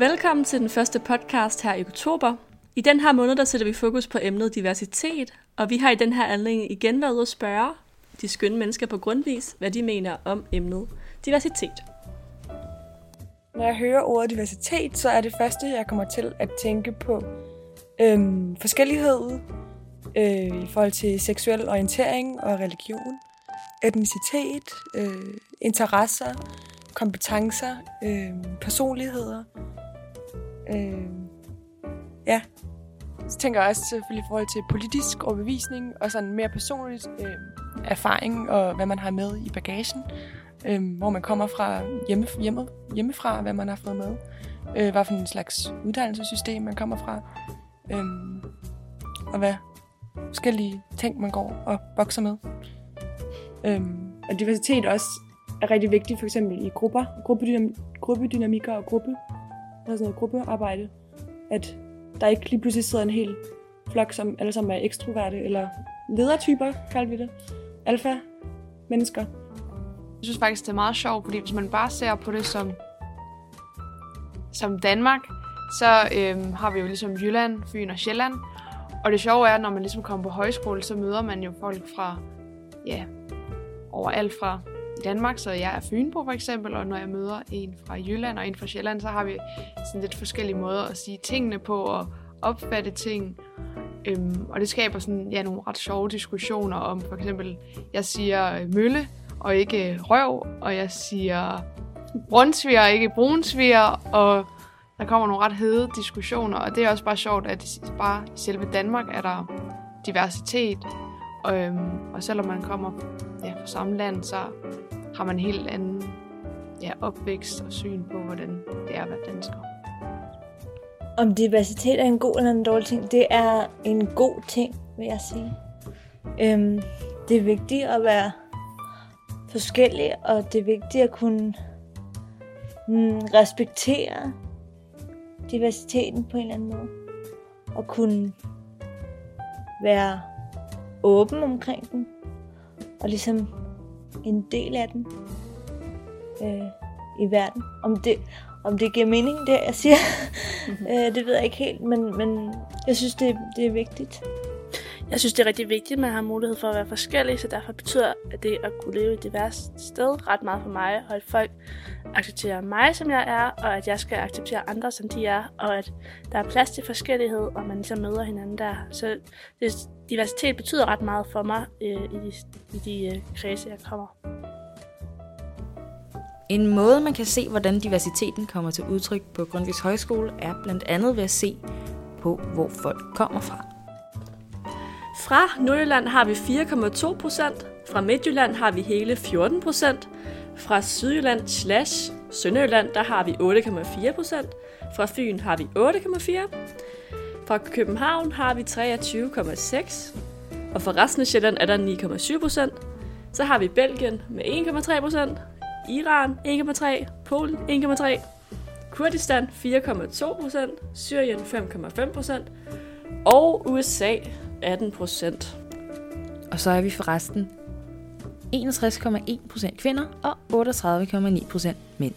Velkommen til den første podcast her i oktober. I den her måned der sætter vi fokus på emnet diversitet, og vi har i den her anledning igen været ude at spørge de skønne mennesker på grundvis, hvad de mener om emnet diversitet. Når jeg hører ordet diversitet, så er det første, jeg kommer til at tænke på øhm, forskellighed øh, i forhold til seksuel orientering og religion, etnicitet, øh, interesser, kompetencer, øh, personligheder. Øh, ja. Så tænker jeg også selvfølgelig i forhold til politisk overbevisning og sådan mere personligt øh, erfaring og hvad man har med i bagagen. Øh, hvor man kommer fra hjemme, hjemme, hjemmefra, hvad man har fået med. Øh, hvad for en slags uddannelsessystem man kommer fra. Øh, og hvad forskellige ting, man går og bokser med. Øhm, og diversitet også er rigtig vigtigt, for eksempel i grupper, gruppedynam- gruppedynamikker og gruppe, og sådan noget gruppearbejde, at der ikke lige pludselig sidder en hel flok, som alle sammen er ekstroverte, eller ledertyper, kalder vi det. Alfa mennesker. Jeg synes faktisk, det er meget sjovt, fordi hvis man bare ser på det som, som Danmark, så øhm, har vi jo ligesom Jylland, Fyn og Sjælland. Og det sjove er, at når man ligesom kommer på højskole, så møder man jo folk fra, ja, overalt fra Danmark. Så jeg er Fynbo for eksempel, og når jeg møder en fra Jylland og en fra Sjælland, så har vi sådan lidt forskellige måder at sige tingene på og opfatte ting. Øhm, og det skaber sådan, ja, nogle ret sjove diskussioner om, for eksempel, jeg siger øh, mølle og ikke øh, røv, og jeg siger brunsviger og ikke brunsviger, og der kommer nogle ret hede diskussioner, og det er også bare sjovt, at bare i selve Danmark er der diversitet, og, øhm, og selvom man kommer ja, fra samme land, så har man en helt anden ja, opvækst og syn på, hvordan det er at være dansker. Om diversitet er en god eller en dårlig ting, det er en god ting, vil jeg sige. Øhm, det er vigtigt at være forskellig, og det er vigtigt at kunne mm, respektere diversiteten på en eller anden måde. Og kunne være åben omkring den. Og ligesom en del af den øh, i verden. Om det, om det giver mening, det jeg siger, mm-hmm. øh, det ved jeg ikke helt, men, men jeg synes, det, det er vigtigt. Jeg synes, det er rigtig vigtigt, at man har mulighed for at være forskellig, så derfor betyder at det at kunne leve i det værste sted ret meget for mig, og at folk accepterer mig, som jeg er, og at jeg skal acceptere andre, som de er, og at der er plads til forskellighed, og man ligesom møder hinanden der. Så det, diversitet betyder ret meget for mig øh, i de, i de øh, kredse, jeg kommer. En måde, man kan se, hvordan diversiteten kommer til udtryk på Grundtvigs Højskole, er blandt andet ved at se på, hvor folk kommer fra. Fra Nordjylland har vi 4,2 procent, fra Midtjylland har vi hele 14 procent, fra Sydjylland slash Sønderjylland der har vi 8,4 procent, fra Fyn har vi 8,4 fra København har vi 23,6 og for resten af Sjælland er der 9,7 procent. Så har vi Belgien med 1,3 procent, Iran 1,3, Polen 1,3, Kurdistan 4,2 procent, Syrien 5,5 procent og USA 18 procent. Og så er vi forresten 61,1 procent kvinder og 38,9 procent mænd.